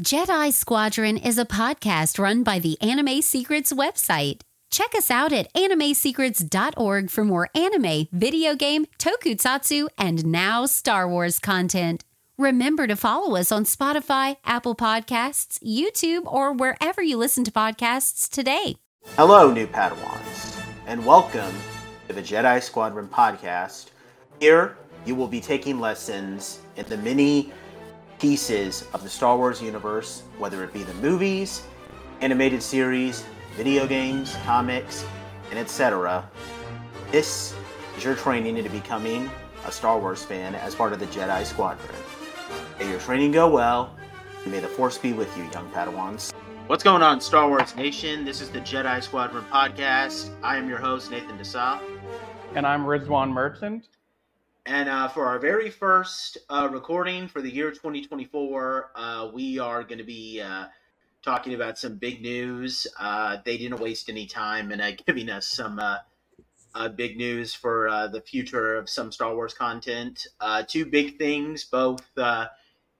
Jedi Squadron is a podcast run by the Anime Secrets website. Check us out at animesecrets.org for more anime, video game, tokusatsu, and now Star Wars content. Remember to follow us on Spotify, Apple Podcasts, YouTube, or wherever you listen to podcasts today. Hello, new Padawans, and welcome to the Jedi Squadron podcast. Here, you will be taking lessons in the many pieces of the Star Wars universe, whether it be the movies, animated series, video games, comics, and etc. This is your training into becoming a Star Wars fan as part of the Jedi Squadron. May your training go well, and may the Force be with you, young Padawans. What's going on, Star Wars Nation? This is the Jedi Squadron podcast. I am your host, Nathan Dessau. And I'm Rizwan Merchant. And uh, for our very first uh, recording for the year 2024, uh, we are going to be uh, talking about some big news. Uh, they didn't waste any time in uh, giving us some big news for the future of some Star Wars content. two big things, both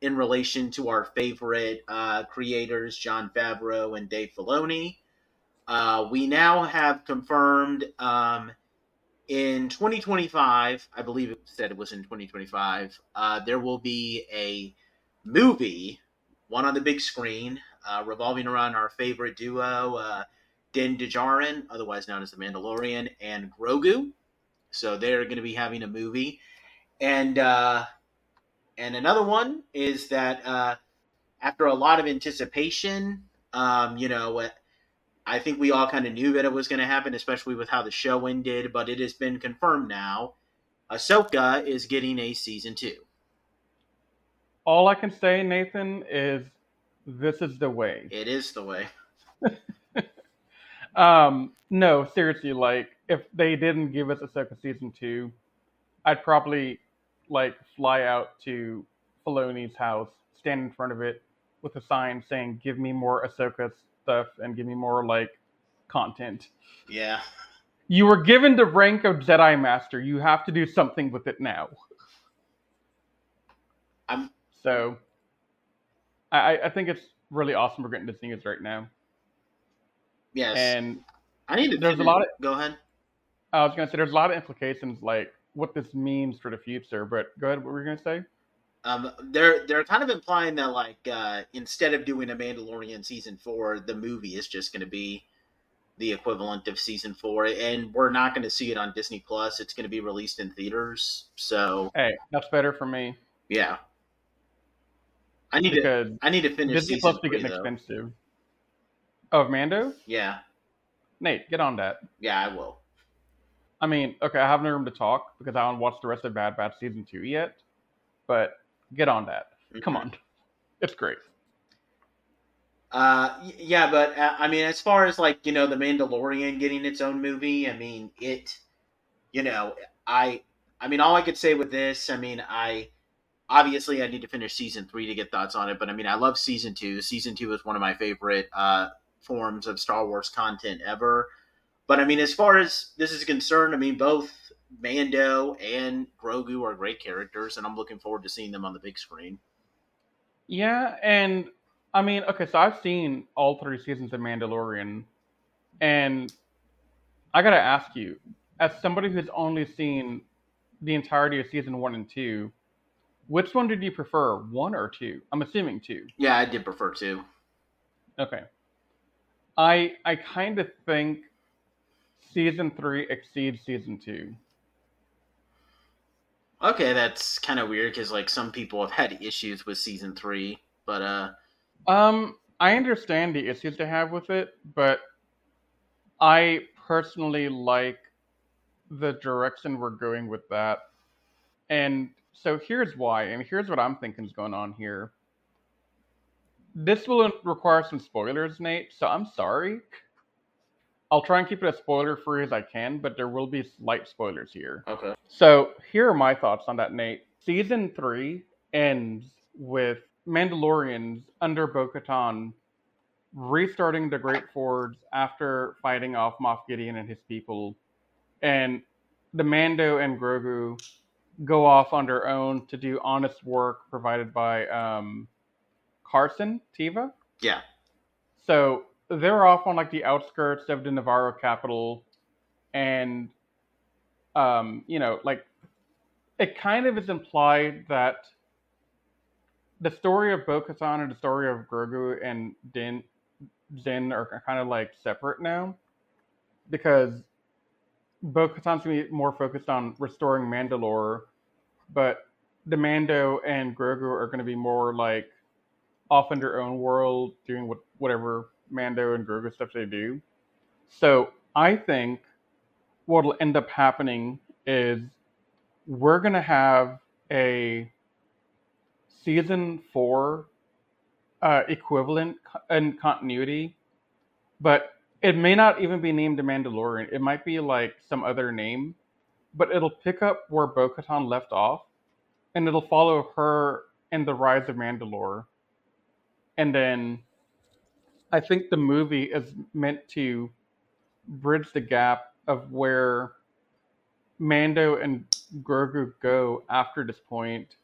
in relation to our favorite creators, Jon Favreau and Dave Filoni. we now have confirmed. Um, in 2025, I believe it said it was in 2025, uh, there will be a movie, one on the big screen, uh, revolving around our favorite duo, uh, Din Djarin, otherwise known as the Mandalorian, and Grogu. So they're going to be having a movie, and uh, and another one is that uh, after a lot of anticipation, um, you know, I think we all kind of knew that it was going to happen, especially with how the show ended, but it has been confirmed now. Ahsoka is getting a season two. All I can say, Nathan, is this is the way. It is the way. um, no, seriously, like if they didn't give us Ahsoka season two, I'd probably like fly out to Filoni's house, stand in front of it with a sign saying, "Give me more Ahsoka stuff and give me more like content. Yeah. You were given the rank of Jedi Master. You have to do something with it now. I'm so I, I think it's really awesome we're getting to this news right now. Yes. And I need to there's a lot of go ahead. I was gonna say there's a lot of implications like what this means for the future, but go ahead, what were you gonna say? Um, they're they're kind of implying that like uh, instead of doing a Mandalorian season four, the movie is just going to be the equivalent of season four, and we're not going to see it on Disney Plus. It's going to be released in theaters. So hey, that's better for me. Yeah, I need because to I need to finish Disney Plus getting though. expensive. Oh, Mando? Yeah. Nate, get on that. Yeah, I will. I mean, okay, I have no room to talk because I haven't watched the rest of Bad Batch season two yet, but Get on that. Mm-hmm. Come on. It's great. Uh, yeah, but uh, I mean, as far as like you know, the Mandalorian getting its own movie, I mean, it, you know, I, I mean, all I could say with this, I mean, I, obviously, I need to finish season three to get thoughts on it, but I mean, I love season two. Season two is one of my favorite uh, forms of Star Wars content ever. But I mean, as far as this is concerned, I mean, both Mando and Grogu are great characters, and I'm looking forward to seeing them on the big screen. Yeah, and I mean, okay, so I've seen all three seasons of Mandalorian, and I gotta ask you, as somebody who's only seen the entirety of season one and two, which one did you prefer, one or two? I'm assuming two. Yeah, I did prefer two. Okay. I I kind of think season three exceeds season two. Okay, that's kind of weird because like some people have had issues with season three, but uh, um, I understand the issues they have with it, but I personally like the direction we're going with that, and so here's why, and here's what I'm thinking is going on here. This will require some spoilers, Nate. So I'm sorry. I'll try and keep it as spoiler free as I can, but there will be slight spoilers here. Okay. So here are my thoughts on that, Nate. Season three ends with Mandalorians under Bo Katan restarting the Great Forge after fighting off Moff Gideon and his people. And the Mando and Grogu go off on their own to do honest work provided by um, Carson Teva. Yeah. So they're off on like the outskirts of the Nevarro capital, and um, you know, like it kind of is implied that the story of Bo-Katan and the story of Grogu and Din Din are kind of like separate now. Because Bo-Katan's gonna be more focused on restoring Mandalore, but the Mando and Grogu are gonna be more like off in their own world, doing what whatever Mando and Grogu stuff they do. So I think what'll end up happening is we're gonna have a season four uh, equivalent in continuity, but it may not even be named The Mandalorian. It might be like some other name, but it'll pick up where Bo Katan left off, and it'll follow her in the rise of Mandalore. And then I think the movie is meant to bridge the gap of where Mando and Grogu go after this point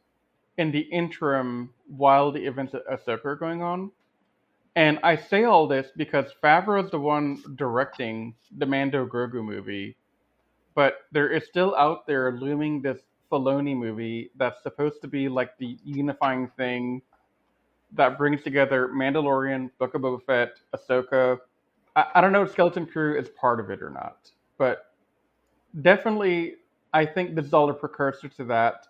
in the interim while the events at Ahsoka are going on. And I say all this because Favreau is the one directing the Mando Grogu movie, but there is still out there looming this Filoni movie that's supposed to be like the unifying thing that brings together Mandalorian, Book of Boba Fett, Ahsoka. I, I don't know if Skeleton Crew is part of it or not, but definitely I think this is all a precursor to that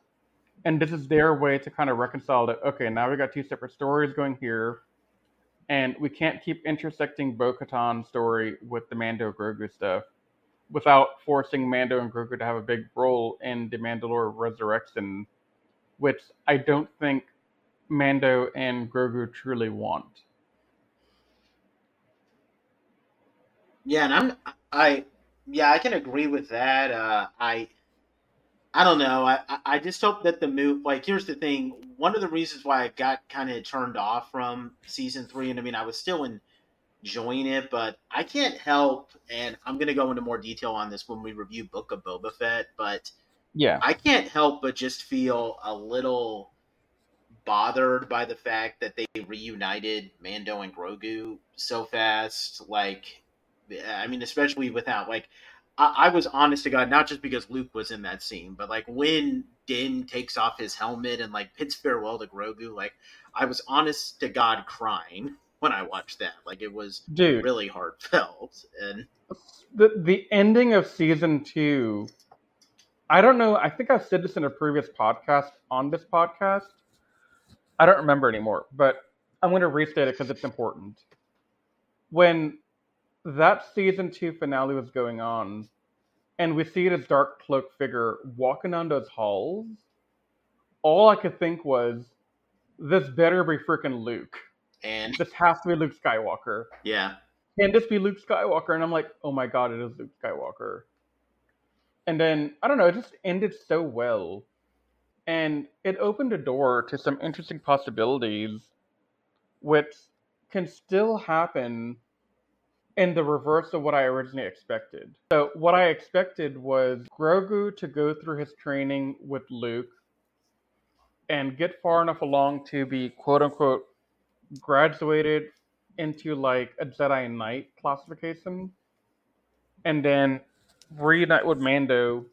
and this is their way to kind of reconcile that okay now we got two separate stories going here and we can't keep intersecting bo-katan's story with the mando grogu stuff without forcing mando and grogu to have a big role in the mandalore resurrection which i don't think mando and grogu truly want yeah and i'm i yeah i can agree with that uh i I don't know. I, I just hope that the move, like, here's the thing. One of the reasons why I got kind of turned off from season three, and I mean, I was still enjoying it, but I can't help, and I'm going to go into more detail on this when we review Book of Boba Fett, but yeah, I can't help but just feel a little bothered by the fact that they reunited Mando and Grogu so fast. Like, I mean, especially without, like, I, I was honest to God, not just because Luke was in that scene, but like when Din takes off his helmet and like bids farewell to Grogu, like I was honest to God crying when I watched that. Like it was Dude. really heartfelt. And the the ending of season two. I don't know. I think I've said this in a previous podcast on this podcast. I don't remember anymore, but I'm going to restate it because it's important. When that season two finale was going on, and we see this dark cloak figure walking down those halls, all I could think was, this better be freaking Luke. And this has to be Luke Skywalker. Yeah. Can this be Luke Skywalker? And I'm like, oh my god, it is Luke Skywalker. And then I don't know, it just ended so well. And it opened a door to some interesting possibilities which can still happen in the reverse of what I originally expected. So, what I expected was Grogu to go through his training with Luke and get far enough along to be quote unquote graduated into like a Jedi Knight classification and then reunite with Mando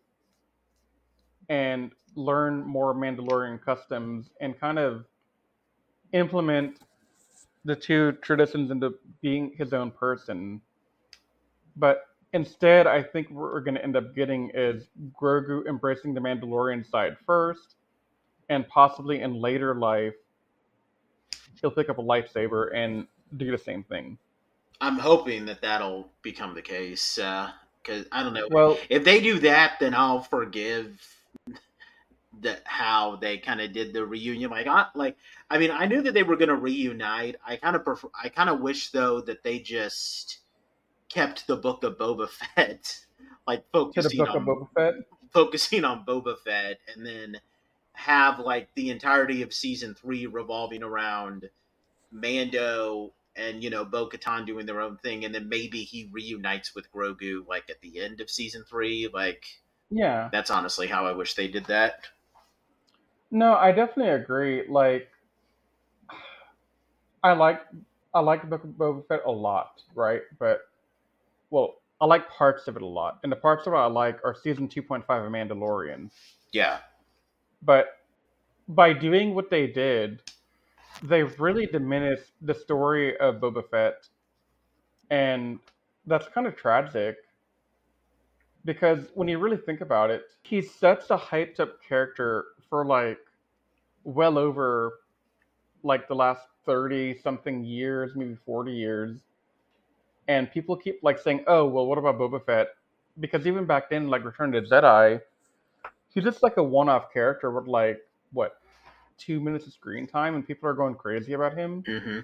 and learn more Mandalorian customs and kind of implement the two traditions into being his own person. But instead, I think what we're going to end up getting is Grogu embracing the Mandalorian side first, and possibly in later life, he'll pick up a lightsaber and do the same thing. I'm hoping that that'll become the case. Because uh, I don't know. Well, if they do that, then I'll forgive that how they kind of did the reunion. Like, I, like I mean, I knew that they were going to reunite. I kind of prefer. I kind of wish though that they just kept the book of Boba Fett, like focusing on Boba Fett, focusing on Boba Fett, and then have like the entirety of season three revolving around Mando and you know Bo Katan doing their own thing, and then maybe he reunites with Grogu like at the end of season three. Like, yeah, that's honestly how I wish they did that. No, I definitely agree. Like, I like I like the Book of Boba Fett a lot, right? But well, I like parts of it a lot, and the parts of it I like are season two point five of Mandalorian. Yeah, But by doing what they did, they've really diminished the story of Boba Fett, and that's kind of tragic. Because when you really think about it, he's such a hyped up character for like well over like the last 30 something years, maybe 40 years. And people keep like saying, "Oh, well, what about Boba Fett?" Because even back then, like Return of the Jedi, he's just like a one-off character with like what two minutes of screen time, and people are going crazy about him. hmm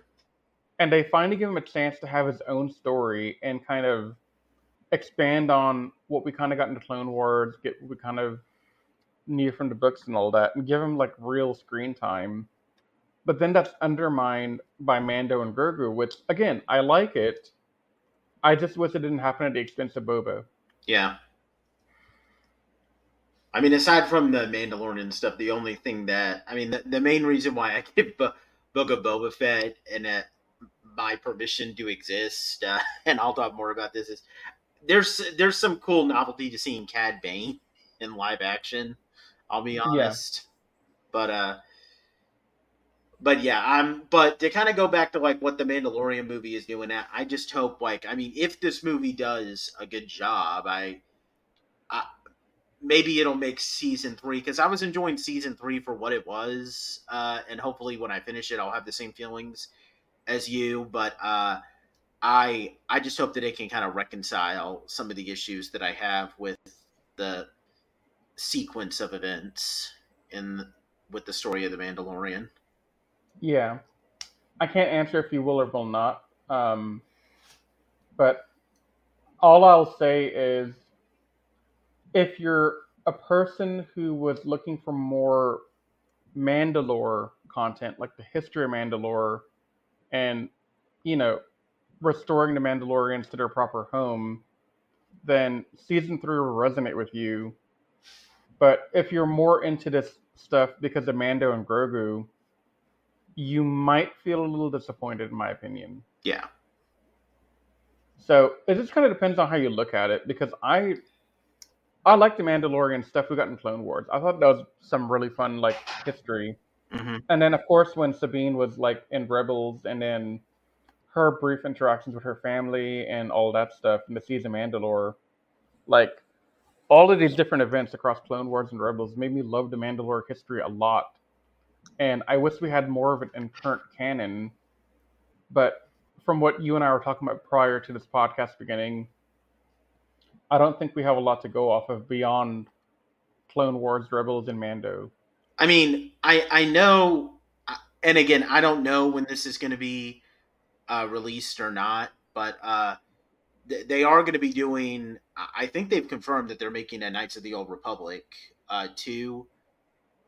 And they finally give him a chance to have his own story and kind of expand on what we kind of got into Clone Wars, get we kind of knew from the books and all that, and give him like real screen time. But then that's undermined by Mando and Grogu, which again I like it. I just wish it didn't happen at the expense of Boba. yeah. I mean, aside from the Mandalorian stuff, the only thing that I mean, the, the main reason why I give Bo- Book of Boba Fett and uh, my permission to exist, uh, and I'll talk more about this, is there's there's some cool novelty to seeing Cad Bane in live action. I'll be honest, but uh, but yeah, I'm. But to kind of go back to like what the Mandalorian movie is doing, at, I just hope like I mean, if this movie does a good job, I, I maybe it'll make season three because I was enjoying season three for what it was, uh, and hopefully when I finish it, I'll have the same feelings as you. But uh, I I just hope that it can kind of reconcile some of the issues that I have with the sequence of events in with the story of the Mandalorian. Yeah, I can't answer if you will or will not. Um, but all I'll say is, if you're a person who was looking for more Mandalore content, like the history of Mandalore, and you know, restoring the Mandalorians to their proper home, then season three will resonate with you. But if you're more into this stuff because of Mando and Grogu, you might feel a little disappointed, in my opinion. Yeah, So it just kind of depends on how you look at it. Because I, I like the Mandalorian stuff we got in Clone Wars. I thought that was some really fun like history. hmm And then of course when Sabine was like in Rebels, and then her brief interactions with her family and all that stuff in the season Mandalore, like all of these different events across Clone Wars and Rebels made me love the Mandalore history a lot. And I wish we had more of it in current canon. But from what you and I were talking about prior to this podcast beginning, I don't think we have a lot to go off of beyond Clone Wars, Rebels, and Mando. I mean, I I know, and again, I don't know when this is going to be uh, released or not, but uh, th- they are going to be doing. I think they've confirmed that they're making a Knights of the Old Republic uh, two.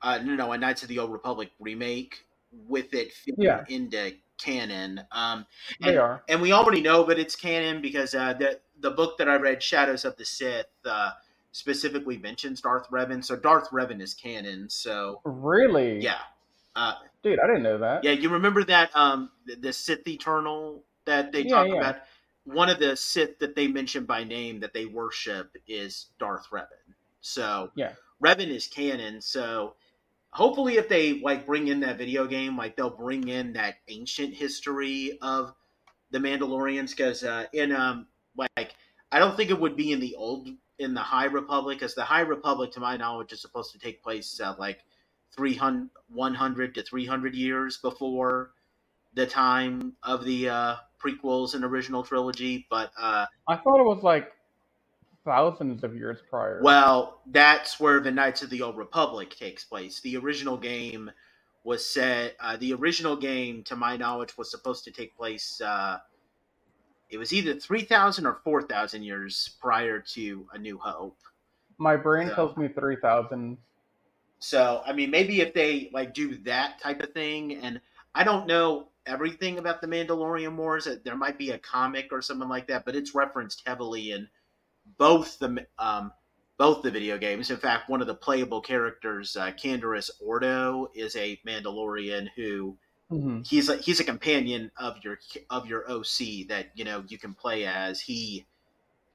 Uh, no, no, a Knights of the Old Republic remake with it fitting Yeah. into canon. Um, They and, are. and we already know that it's canon because uh, the the book that I read, Shadows of the Sith, uh, specifically mentions Darth Revan. So Darth Revan is canon. So Really? yeah, uh, Dude, I didn't know that. yeah. You remember that um, the, the Sith Eternal that they Yeah, talk yeah. about? One of the Sith that they mention by name that they worship is Darth Revan. So Yeah. Revan is canon. So hopefully, if they like bring in that video game, like they'll bring in that ancient history of the Mandalorians because uh, in um like I don't think it would be in the old in the High Republic because the High Republic, to my knowledge, is supposed to take place uh, like 300, 100 to 300 years before the time of the uh, prequels and original trilogy. But uh, I thought it was like thousands of years prior. well, that's where the Knights of the Old Republic takes place. The original game was set. Uh, the original game, to my knowledge, was supposed to take place. Uh, it was either three thousand or four thousand years prior to A New Hope. My brain So- tells me 3,000. So, I mean, maybe if they like do that type of thing, and I don't know everything about the Mandalorian Wars. There might be a comic or something like that, but it's referenced heavily in both the um, both the video games. In fact, one of the playable characters, uh, Ordo, is a Mandalorian who hmm he's a he's a companion of your of your OC that you know you can play as. He,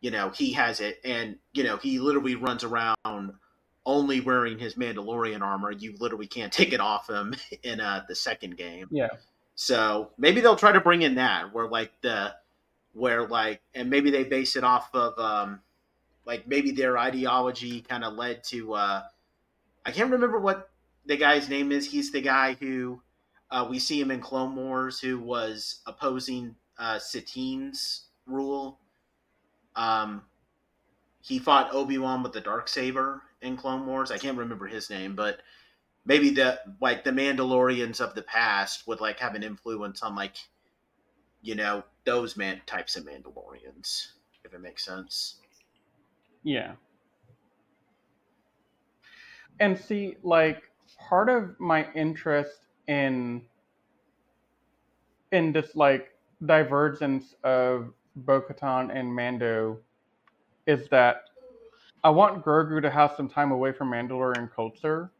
you know, he has it, and you know he literally runs around only wearing his Mandalorian armor. You literally can't take it off him in uh, the second game. Yeah. So maybe they'll try to bring in that where like the where like and maybe they base it off of um like maybe their ideology kind of led to uh I can't remember what the guy's name is. He's the guy who uh, we see him in Clone Wars who was opposing uh Satine's rule. Um he fought Obi-Wan with the dark saber in Clone Wars. I can't remember his name, but maybe the like the Mandalorians of the past would like have an influence on like you know those man types of Mandalorians, if it makes sense. Yeah. And see, like part of my interest in in this like divergence of Bo-Katan and Mando is that I want Grogu to have some time away from Mandalorian culture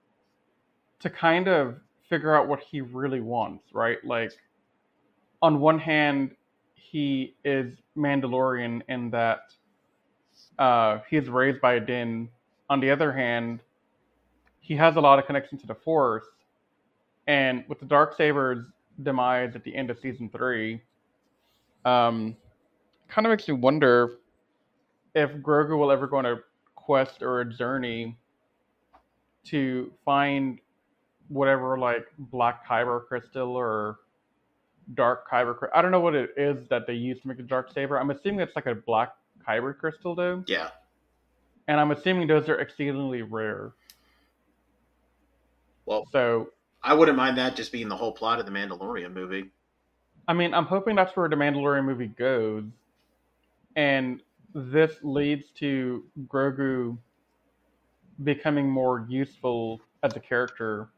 to kind of figure out what he really wants, right? Like on one hand, he is Mandalorian in that uh, he's raised by a Din. On the other hand, he has a lot of connection to the Force, and with the dark saber's demise at the end of season three, um, kind of makes me wonder if Grogu will ever go on a quest or a journey to find whatever like black kyber crystal or dark kyber crystal. I don't know what it is that they use to make the dark saber. I'm assuming it's like a black kyber crystal though, Yeah. and I'm assuming those are exceedingly rare. Well, So I wouldn't mind that just being the whole plot of the Mandalorian movie. I mean, I'm hoping that's where the Mandalorian movie goes, and this leads to Grogu becoming more useful as a character.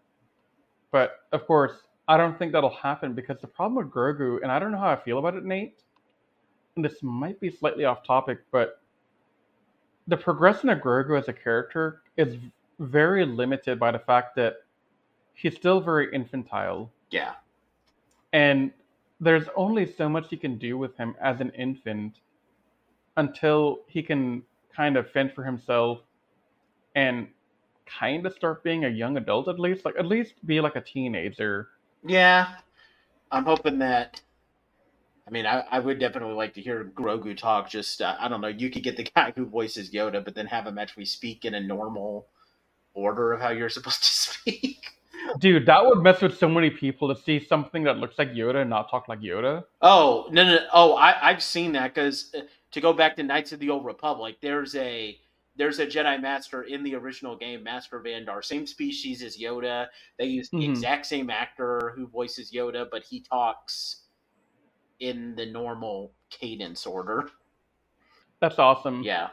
But of course, I don't think that'll happen because the problem with Grogu, and I don't know how I feel about it, Nate, and this might be slightly off topic, but the progression of Grogu as a character is very limited by the fact that he's still very infantile Yeah. and there's only so much you can do with him as an infant until he can kind of fend for himself and kind of start being a young adult at least like at least be like a teenager Yeah. I'm hoping that. I mean, I, I would definitely like to hear Grogu talk. Just, uh, I don't know, you could get the guy who voices Yoda, but then have him actually speak in a normal order of how you're supposed to speak. Dude that would mess with so many people to see something that looks like yoda and not talk like yoda Oh no no! no. Oh, I I've seen that because to go back to Knights of the Old Republic, there's a there's a Jedi Master in the original game, Master Vandar, same species as Yoda. They use the Mhm. exact same actor who voices Yoda, but he talks in the normal cadence order. that's awesome Yeah,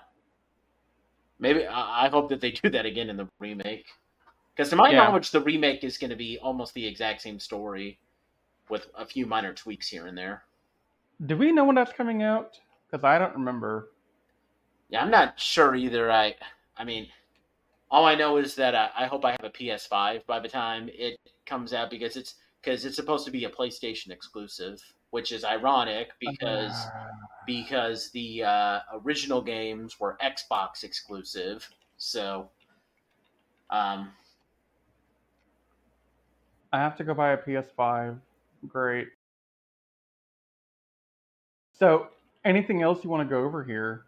maybe I hope that they do that again in the remake. Because to my Yeah. knowledge, the remake is going to be almost the exact same story, with a few minor tweaks here and there. do we know when that's coming out because i don't remember Yeah, I'm not sure either. I, I mean, all I know is that uh, I hope I have a PS5 by the time it comes out because it's because it's supposed to be a PlayStation exclusive, which is ironic because because the uh, original games were Xbox exclusive. So, um, I have to go buy a PS5. Great. So, anything else you want to go over here?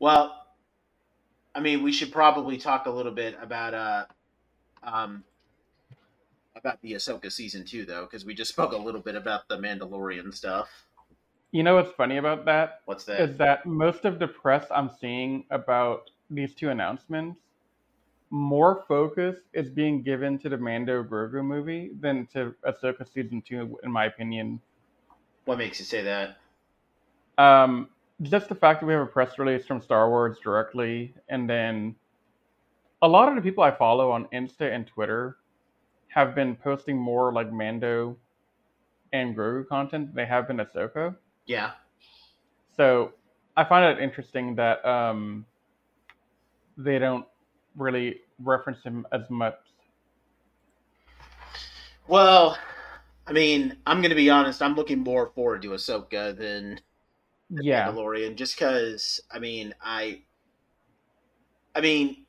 well, I mean, we should probably talk a little bit about uh, um, about the Ahsoka season two though, because we just spoke a little bit about the Mandalorian stuff. You know what's funny about that What's that? is that most of the press I'm seeing about these two announcements, more focus is being given to the Mando Grogu movie than to Ahsoka season two, in my opinion. What makes you say that? Um, just the fact that we have a press release from Star Wars directly, and then a lot of the people I follow on Insta and Twitter have been posting more like Mando and Grogu content than they have been Ahsoka. Yeah. So I find it interesting that um, they don't really reference him as much. Well, I mean, I'm gonna be honest. I'm looking more forward to Ahsoka than the Yeah. Mandalorian, just because. I mean, I. I mean,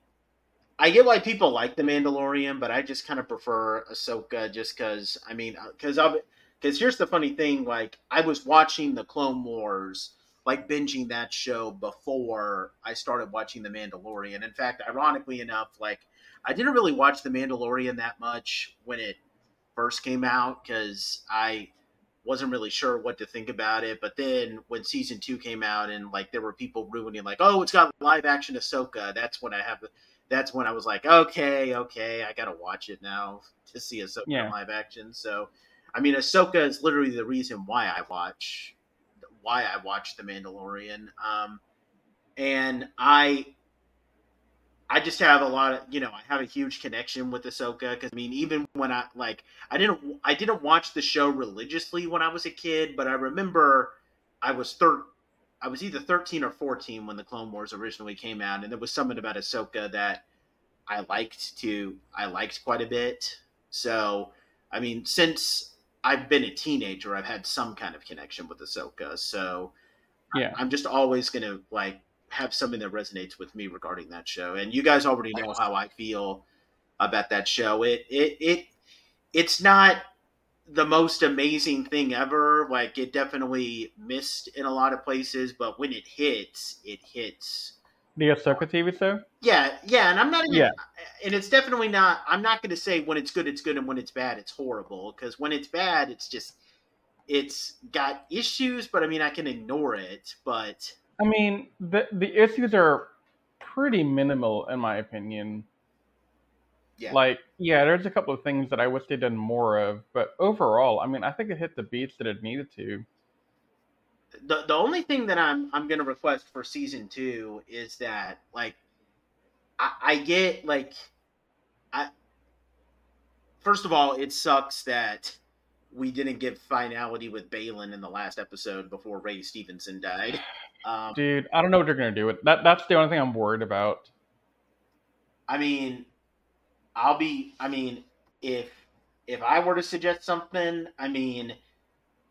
I get why people like the Mandalorian, but I just kind of prefer Ahsoka, just because. I mean, uh, because I'll. Because here's the funny thing: like, I was watching the Clone Wars, like binging that show before I started watching the Mandalorian. In fact, ironically enough, like, I didn't really watch the Mandalorian that much when it first came out because I wasn't really sure what to think about it. But then when season two came out and like there were people ruining like, oh, it's got live action Ahsoka. That's when I have. That's when I was like, okay, okay, I gotta watch it now to see Ahsoka Yeah. live action. So, I mean, Ahsoka is literally the reason why I watch why I watch The Mandalorian. Um, and I I just have a lot of you know I have a huge connection with Ahsoka because I mean even when I like I didn't I didn't watch the show religiously when I was a kid, but I remember I was thir- I was either thirteen or fourteen when the Clone Wars originally came out, and there was something about Ahsoka that I liked to I liked quite a bit. So I mean since I've been a teenager, I've had some kind of connection with Ahsoka. So Yeah. I'm just always gonna like have something that resonates with me regarding that show. And you guys already know how I feel about that show. It it it it's not the most amazing thing ever. Like it definitely missed in a lot of places, but when it hits, it hits. The Ahsoka TV show? Yeah, yeah, and I'm not even, Yeah. and it's definitely not. I'm not going to say when it's good, it's good, and when it's bad, it's horrible. Because when it's bad, it's just, it's got issues, but I mean, I can ignore it. But I mean, the the issues are pretty minimal in my opinion. Yeah. Like, yeah, there's a couple of things that I wish they'd done more of, but overall, I mean, I think it hit the beats that it needed to. The the only thing that I'm I'm gonna request for season two is that like I, I get like I first of all it sucks that we didn't get finality with Baylan in the last episode before Ray Stevenson died. Um, Dude, I don't know what they're gonna do with that. That's the only thing I'm worried about. I mean, I'll be. I mean, if if I were to suggest something, I mean,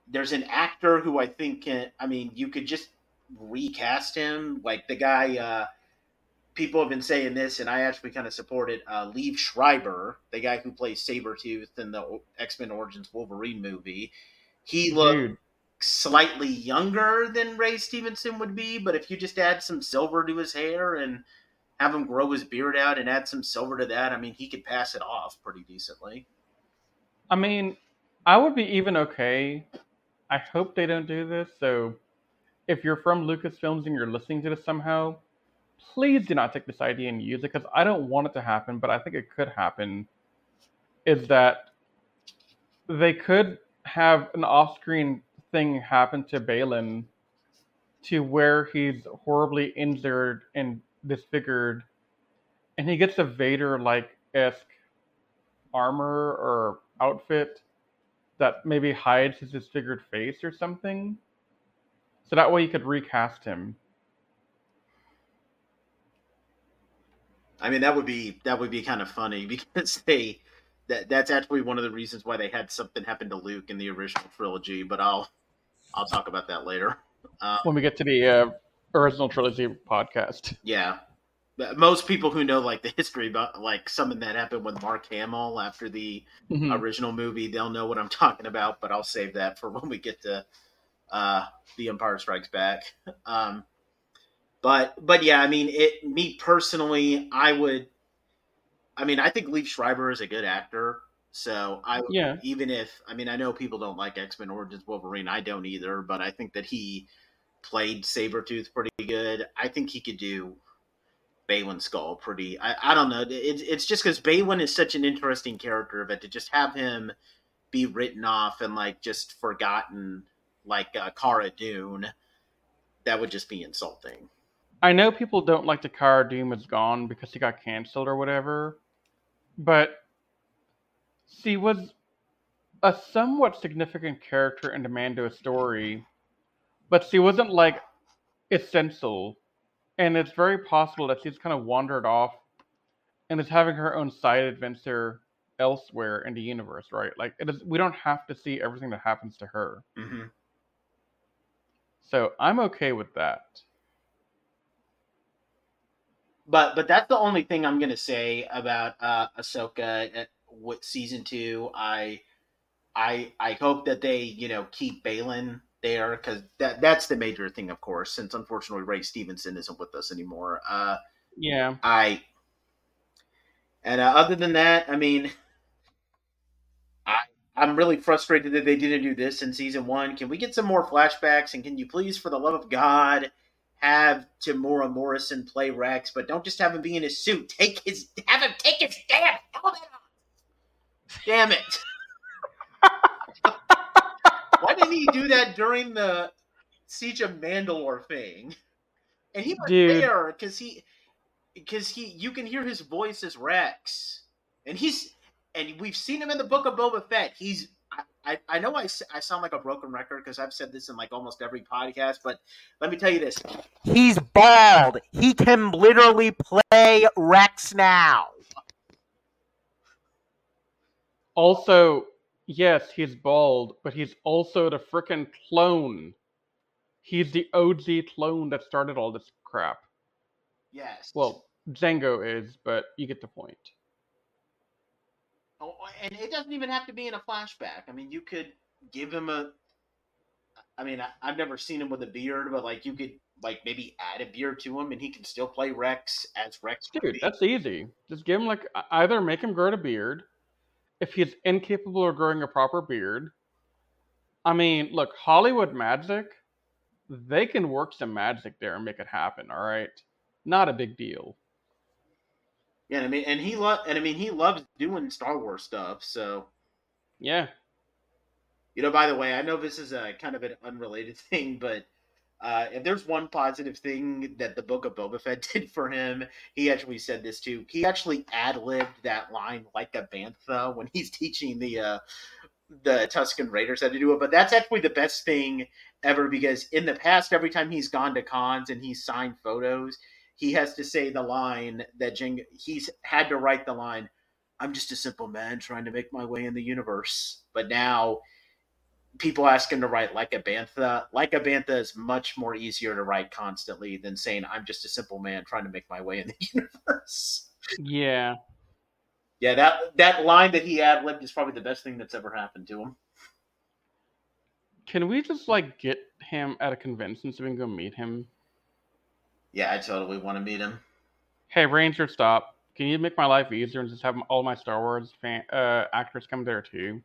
there's an actor who I think can. I mean, you could just recast him, like the guy. uh People have been saying this, and I actually kind of support it. Uh, Liev Schreiber, the guy who plays Sabretooth in the X Men Origins Wolverine movie, he looked Dude, slightly younger than Ray Stevenson would be, but if you just add some silver to his hair and have him grow his beard out and add some silver to that, I mean, he could pass it off pretty decently. I mean, I would be even okay. I hope they don't do this. So, if you're from Lucasfilms and you're listening to this somehow, please do not take this idea and use it because I don't want it to happen, but I think it could happen. Is that they could have an off screen thing happen to Baylan to where he's horribly injured and disfigured, and he gets a Vader like esque armor or outfit that maybe hides his disfigured face or something. So that way you could recast him. I mean, that would be that would be kind of funny because they that that's actually one of the reasons why they had something happen to Luke in the original trilogy. But I'll I'll talk about that later. Uh, when we get to the uh, original trilogy podcast. yeah, most people who know like the history about like something that happened with Mark Hamill after the Mhm. original movie, they'll know what I'm talking about, but I'll save that for when we get to uh, The Empire Strikes Back. Um, but but yeah, I mean, it. Me personally, I would. I mean, I think Liev Schreiber is a good actor, so I Yeah. even if I mean I know people don't like X Men Origins Wolverine, I don't either, but I think that he played Sabretooth pretty good. I think he could do Baylan Skoll pretty. I, I don't know. It's it's just because Baylan is such an interesting character, but to just have him be written off and like just forgotten, like uh, Cara Dune, that would just be insulting. I know people don't like the Cara Dune is gone because he got canceled or whatever, but she was a somewhat significant character in the Mando story, but she wasn't like essential, and it's very possible that she's kind of wandered off and is having her own side adventure elsewhere in the universe, right? Like it is, we don't have to see everything that happens to her. hmm So I'm okay with that. But but that's the only thing I'm gonna say about uh, Ahsoka uh, with season two. I I I hope that they you know keep Baylan there because that that's the major thing, of course. Since unfortunately Ray Stevenson isn't with us anymore. Uh, Yeah. I and uh, other than that, I mean, I I'm really frustrated that they didn't do this in season one. Can we get some more flashbacks? And can you please, for the love of God, have Temuera Morrison play Rex, but don't just have him be in his suit. Take his have him take his damn helmet off. Damn it! Why didn't he do that during the Siege of Mandalore thing? And he was Dude. there because he because he you can hear his voice as Rex, and he's and we've seen him in the Book of Boba Fett. He's I, I, know I know I, s- I sound like a broken record because I've said this in like almost every podcast, but let me tell you this: He's bald. He can literally play Rex now. Also, yes, he's bald, but he's also the frickin' clone. He's the OG clone that started all this crap. yes. Well, Jango is, but you get the point. Oh, and it doesn't even have to be in a flashback. I mean, you could give him a. I mean, I, I've never seen him with a beard, but like you could like maybe add a beard to him, and he can still play Rex as Rex. Dude, that's easy. Just give him like either make him grow a beard. If he's incapable of growing a proper beard, I mean, look, Hollywood magic, they can work some magic there and make it happen. All right, not a big deal. Yeah, and I mean, and he lo- and I mean, he loves doing Star Wars stuff. So, Yeah, you know, by the way, I know this is a kind of an unrelated thing, but uh, there's one positive thing that the Book of Boba Fett did for him, he actually said this too. He actually ad libbed that line like a bantha when he's teaching the uh, the Tusken Raiders how to do it. But that's actually the best thing ever because in the past, every time he's gone to cons and he's signed photos, he has to say the line that Jing- he's had to write the line. I'm just a simple man trying to make my way in the universe. But now people ask him to write like a bantha. Like a bantha is much more easier to write constantly than saying I'm just a simple man trying to make my way in the universe. yeah. Yeah, that that line that he ad libbed is probably the best thing that's ever happened to him. Can we just like get him at a convention so we can go meet him? Yeah, I totally want to meet him. Hey, Ranger, stop. Can you make my life easier and just have all my Star Wars fan uh, actors come there too?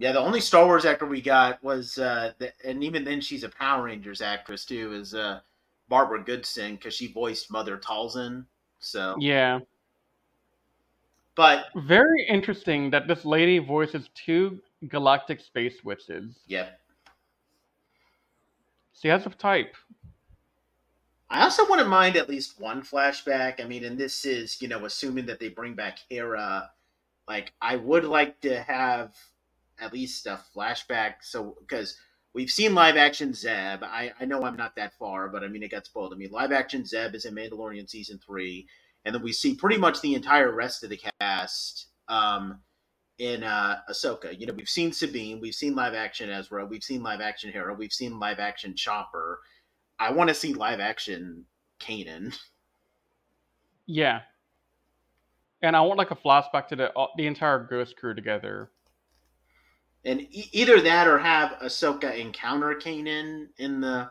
Yeah, the only Star Wars actor we got was, uh, the, and even then she's a Power Rangers actress too, is uh, Barbara Goodson because she voiced Mother Talzin. So, Yeah. but Very interesting that this lady voices two galactic space witches. Yep. She has a type. I also wouldn't mind at least one flashback. I mean, and this is, you know, assuming that they bring back Hera. Like, I would like to have at least a flashback. So, because we've seen live action Zeb. I, I know I'm not that far, but I mean, it got spoiled. I mean, live action Zeb is in Mandalorian season three. And then we see pretty much the entire rest of the cast um, in uh, Ahsoka. You know, we've seen Sabine, we've seen live action Ezra, we've seen live action Hera, we've seen live action Chopper. I want to see live action Kanan. Yeah. And I want like a flashback to the uh, the entire Ghost crew together. And e- either that or have Ahsoka encounter Kanan in the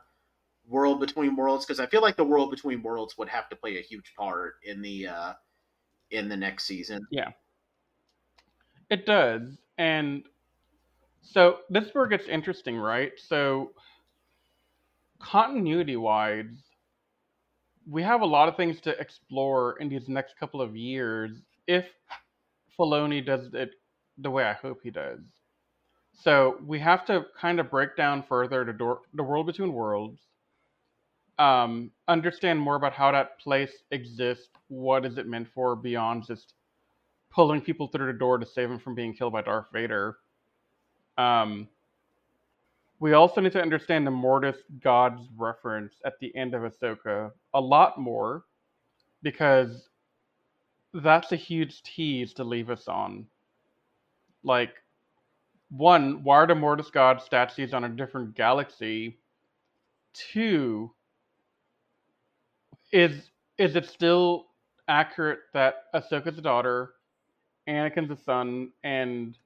world between worlds because I feel like the world between worlds would have to play a huge part in the uh in the next season. Yeah, it does. And so this is where it gets interesting, right? So continuity wise, we have a lot of things to explore in these next couple of years if Filoni does it the way I hope he does. So we have to kind of break down further the door, the world between worlds, um, understand more about how that place exists, what is it meant for beyond just pulling people through the door to save them from being killed by Darth Vader. Um, we also need to understand the Mortis gods reference at the end of Ahsoka a lot more because that's a huge tease to leave us on. Like, one, why are the Mortis God statues on a different galaxy? Two, is is it still accurate that Ahsoka's the daughter, Anakin's the son, and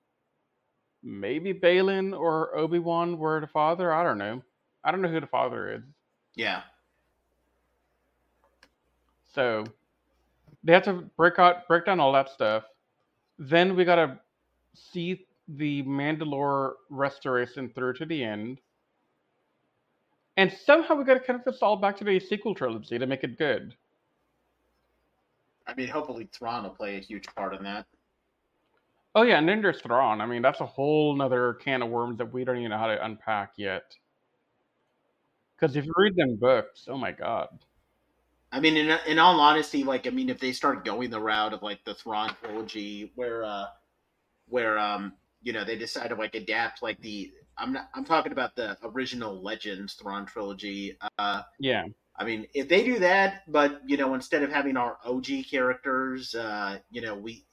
maybe Baylan or Obi Wan were the father? I don't know. I don't know who the father is. Yeah. So they have to break out break down all that stuff. Then we gotta see the Mandalore restoration through to the end. And somehow we gotta connect this all back to the sequel trilogy to make it good. I mean, hopefully Thrawn will play a huge part in that. Oh yeah, and then there's Thrawn. I mean, that's a whole nother can of worms that we don't even know how to unpack yet. Because if you read them books, oh my god. I mean, in in all honesty, like I mean, if they start going the route of like the Thrawn trilogy, where uh, where um, you know, they decide to like adapt like the I'm not I'm talking about the original Legends Thrawn trilogy. Uh, Yeah. I mean, if they do that, but you know, instead of having our OG characters, uh, you know, we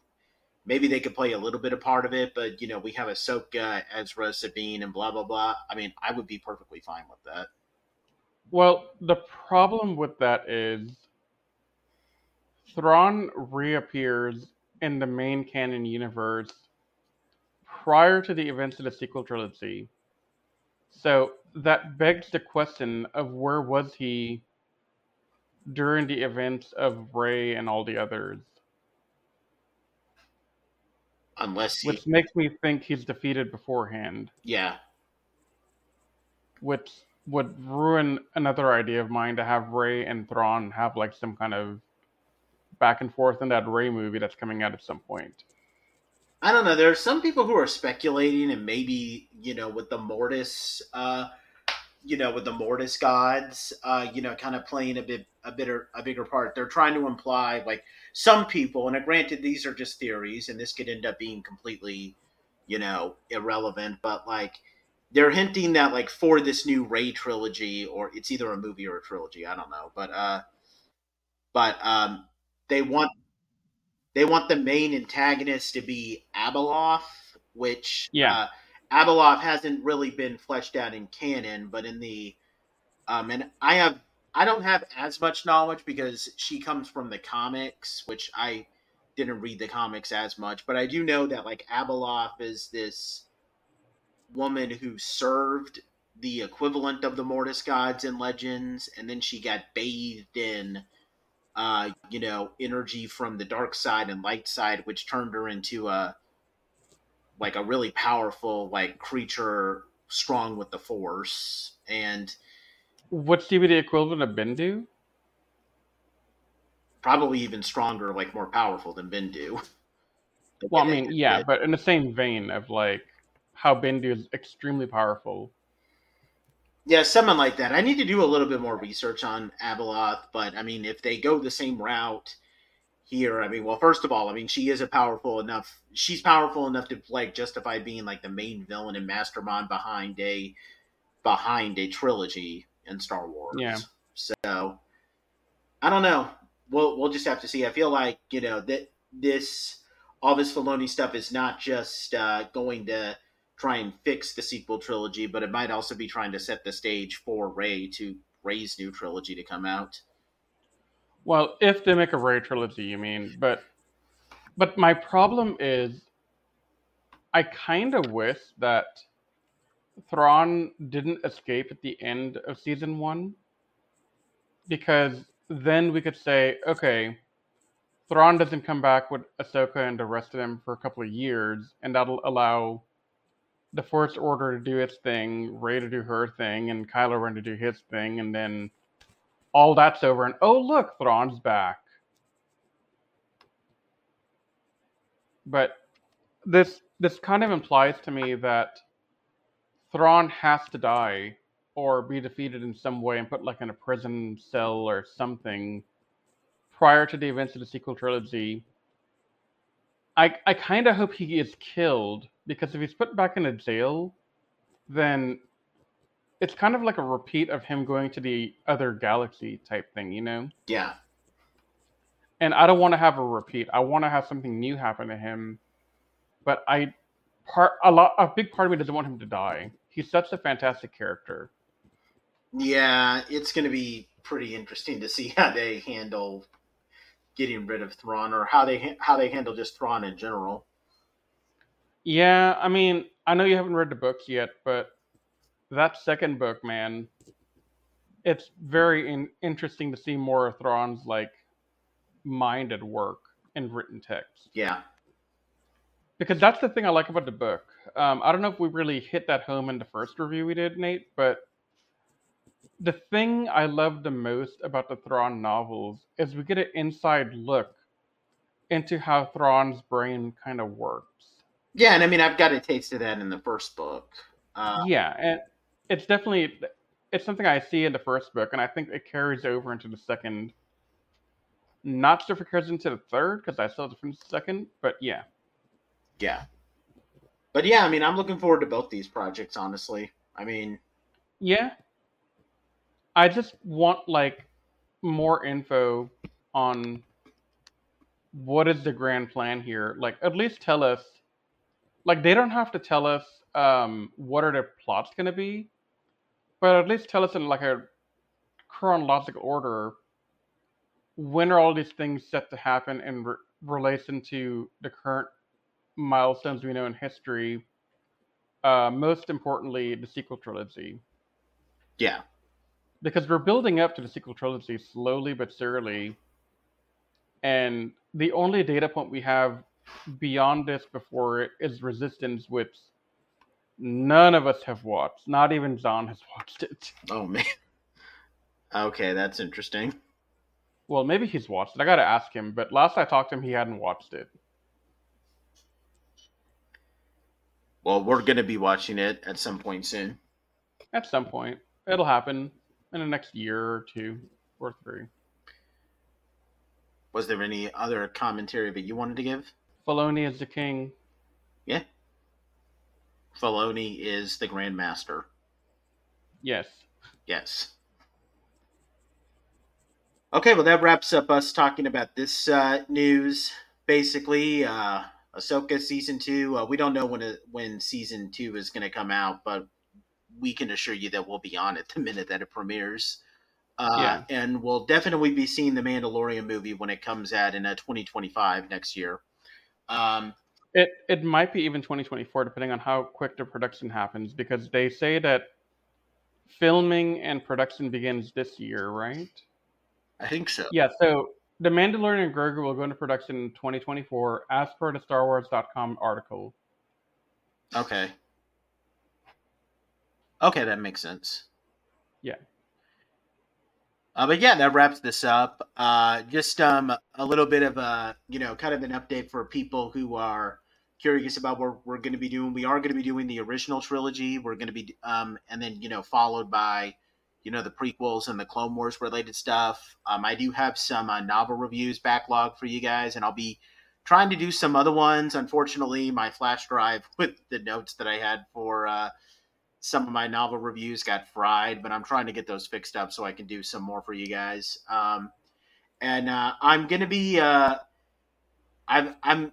maybe they could play a little bit of part of it, but you know, we have Ahsoka, Ezra, Sabine, and blah blah blah. I mean, I would be perfectly fine with that. Well, the problem with that is Thrawn reappears in the main canon universe prior to the events of the sequel trilogy. So that begs the question of where was he during the events of Rey and all the others? Unless, he, Which makes me think he's defeated beforehand, yeah, which would ruin another idea of mine to have Rey and Thrawn have like some kind of back and forth in that Rey movie that's coming out at some point. I don't know. There are some people who are speculating, and maybe you know, with the Mortis, uh, you know, with the Mortis gods, uh, you know, kind of playing a bit, a bigger, a bigger part. They're trying to imply, like, some people, and granted, these are just theories, and this could end up being completely, you know, irrelevant. But like, they're hinting that, like, for this new Rey trilogy, or it's either a movie or a trilogy, I don't know, but uh, but um, they want they want the main antagonist to be Abeloth, which Yeah. uh, Abeloth hasn't really been fleshed out in canon, but in the um, and I have I don't have as much knowledge because she comes from the comics, which I didn't read the comics as much, but I do know that like Abeloth is this woman who served the equivalent of the Mortis gods in Legends, and then she got bathed in uh, you know, energy from the dark side and light side, which turned her into a like a really powerful like creature, strong with the force. And what's the equivalent of Bendu? probably even stronger, like more powerful than Bendu. Well, I mean, yeah, but in the same vein of like how Bendu is extremely powerful. Yeah, someone like that. I need to do a little bit more research on Abeloth, but I mean, if they go the same route here, I mean, well, first of all, I mean, she is a powerful enough. She's powerful enough to like justify being like the main villain and mastermind behind a behind a trilogy in Star Wars. Yeah. So I don't know. We'll we'll just have to see. I feel like you know that this all this Filoni stuff is not just uh, going to try and fix the sequel trilogy, but it might also be trying to set the stage for Rey to Rey's new trilogy to come out. Well, if they make a Rey trilogy, you mean? But but my problem is, I kind of wish that Thrawn didn't escape at the end of season one, because then we could say, okay, Thrawn doesn't come back with Ahsoka and the rest of them for a couple of years, and that'll allow the First Order to do its thing, Rey to do her thing, and Kylo Ren to do his thing, and then all that's over, and oh look, Thrawn's back. But this this kind of implies to me that Thrawn has to die or be defeated in some way and put like in a prison cell or something prior to the events of the sequel trilogy. I I kind of hope he is killed because if he's put back in a jail, then it's kind of like a repeat of him going to the other galaxy type thing, you know? Yeah. and I don't want to have a repeat. I want to have something new happen to him, but I part a lot a big part of me doesn't want him to die. He's such a fantastic character. Yeah, it's going to be pretty interesting to see how they handle getting rid of Thrawn, or how they how they handle just Thrawn in general. Yeah, I mean, I know you haven't read the book yet, but that second book, man, it's very in- interesting to see more of Thrawn's like mind at work in written text. Yeah, because that's the thing I like about the book. Um, I don't know if we really hit that home in the first review we did, Nate, but the thing I love the most about the Thrawn novels is we get an inside look into how Thrawn's brain kind of works. yeah, and I mean, I've got a taste of that in the first book. Uh, yeah, and it's definitely it's something I see in the first book, and I think it carries over into the second. Not sure if it carries into the third because I still have to finish the second, but yeah. yeah, but yeah, I mean, I'm looking forward to both these projects. Honestly, I mean, Yeah. I just want like more info on what is the grand plan here. Like at least tell us like they don't have to tell us um what are their plots going to be, but at least tell us in like a chronological order when are all these things set to happen in re- relation to the current milestones we know in history. Uh, most importantly, the sequel trilogy yeah, because we're building up to the sequel trilogy slowly but surely. And the only data point we have beyond this before it is resistance which none of us have watched. Not even john has watched it. Oh man. Okay, that's interesting. well maybe he's watched it. I gotta ask him but last i talked to him he hadn't watched it. Well, we're going to be watching it at some point soon. at some point. It'll happen in the next year or two or three Was there any other commentary that you wanted to give? Filoni is the king Yeah. Filoni is the Grand Master. yes Yes. Okay, well, that wraps up us talking about this uh, news. Basically, uh, Ahsoka season two. Uh, we don't know when it, when season two is going to come out, but we can assure you that we'll be on it the minute that it premieres. Uh, Yeah. And we'll definitely be seeing the Mandalorian movie when it comes out in uh, 2025 next year. Um, It it might be even 2024, depending on how quick the production happens, because they say that filming and production begins this year, right? I think so. Yeah. So the Mandalorian and Grogu will go into production in 2024, as per the StarWars.com article. Okay. Okay, that makes sense. Yeah. Uh, but yeah, that wraps this up. Uh, just um, a little bit of a, you know, kind of an update for people who are curious about what we're going to be doing. We are going to be doing the original trilogy. We're going to be, um, and then, you know, followed by, you know, the prequels and the Clone Wars related stuff. Um, I do have some uh, novel reviews backlog for you guys, and I'll be trying to do some other ones. Unfortunately, my flash drive with the notes that I had for uh, some of my novel reviews got fried, but I'm trying to get those fixed up so I can do some more for you guys. Um, and uh, I'm gonna be, uh, I've, I'm,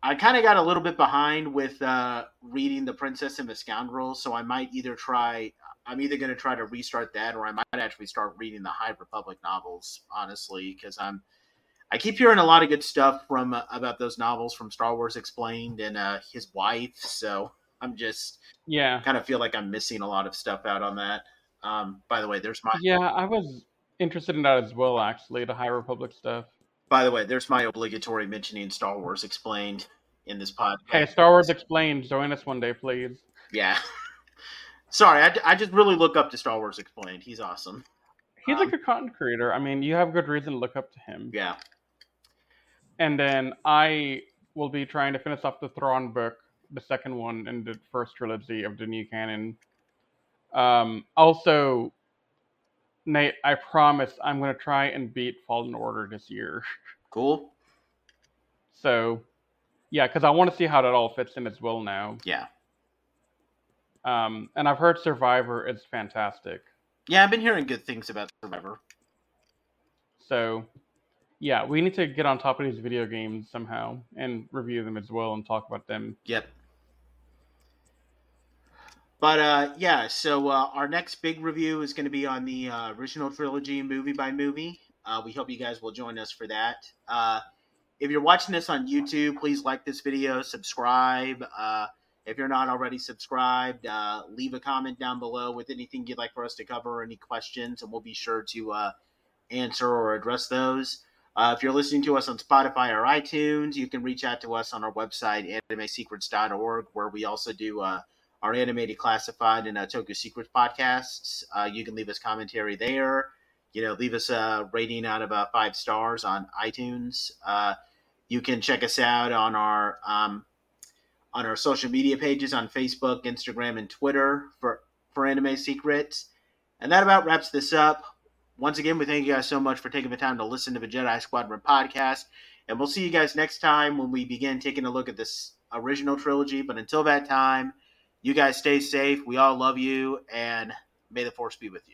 I kind of got a little bit behind with uh, reading The Princess and the Scoundrel, so I might either try, I'm either gonna try to restart that, or I might actually start reading the High Republic novels, honestly, because I'm. I keep hearing a lot of good stuff from uh, about those novels from Star Wars Explained and uh, his wife, so I'm just Yeah. kind of feel like I'm missing a lot of stuff out on that. Um, by the way, there's my Yeah, I was interested in that as well, actually, the High Republic stuff. by the way, there's my obligatory mentioning Star Wars explained in this podcast. Hey, Star Wars Explained, join us one day, please. Yeah. Sorry, I, I just really look up to Star Wars explained. He's awesome. He's Um, a content creator. I mean, you have good reason to look up to him. Yeah. And then I will be trying to finish off the Thrawn book, the second one in the first trilogy of the new canon. Um, also, Nate, I promise I'm going to try and beat Fallen Order this year. Cool. So, yeah, because I want to see how that all fits in as well now. Yeah. Um, and I've heard Survivor is fantastic. Yeah, I've been hearing good things about Survivor. So, yeah, we need to get on top of these video games somehow and review them as well and talk about them. Yep. But uh, yeah, so uh, our next big review is going to be on the uh, original trilogy, movie by movie. Uh, we hope you guys will join us for that. Uh, if you're watching this on YouTube, please like this video, subscribe. Uh, if you're not already subscribed, leave a comment down below with anything you'd like for us to cover or any questions, and we'll be sure to answer or address those. If you're listening to us on Spotify or iTunes, you can reach out to us on our website, animesecrets.org, where we also do our animated classified and uh, Tokyo Secrets podcasts. Uh, you can leave us commentary there. You know, leave us a rating out of uh, five stars on iTunes. Uh, you can check us out on our um, on our social media pages on Facebook, Instagram, and Twitter for for Anime Secrets. And that about wraps this up. Once again, we thank you guys so much for taking the time to listen to the Jedi Squadron podcast. And we'll see you guys next time when we begin taking a look at this original trilogy. But until that time, you guys stay safe. We all love you, and may the force be with you.